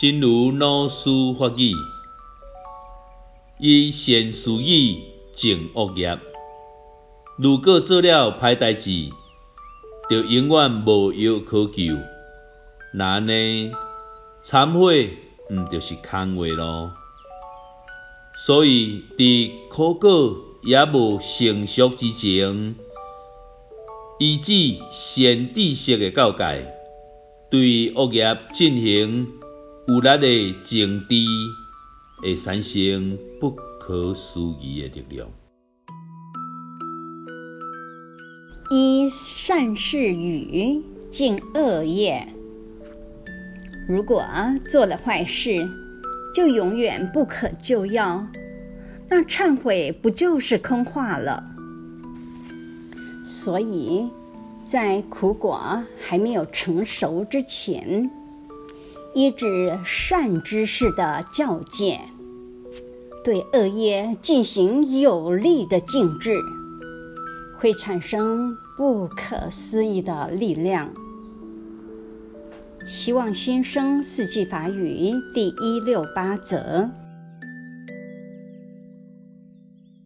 真如老师法语，以善思语净恶业。如果做了歹代志，就永远无药可救。那呢，忏悔毋就是空话咯？所以，伫苦果也无成熟之前，依止善知识的教诫，对恶业进行有力的净治，会产生不可思议的力量。一善事语净恶业。如果做了坏事，就永远不可救药，那忏悔不就是空话了？所以，在苦果还没有成熟之前，依止善知识的教诫，对恶业进行有力的禁制。会产生不可思议的力量。希望新生四季法语第一六八则。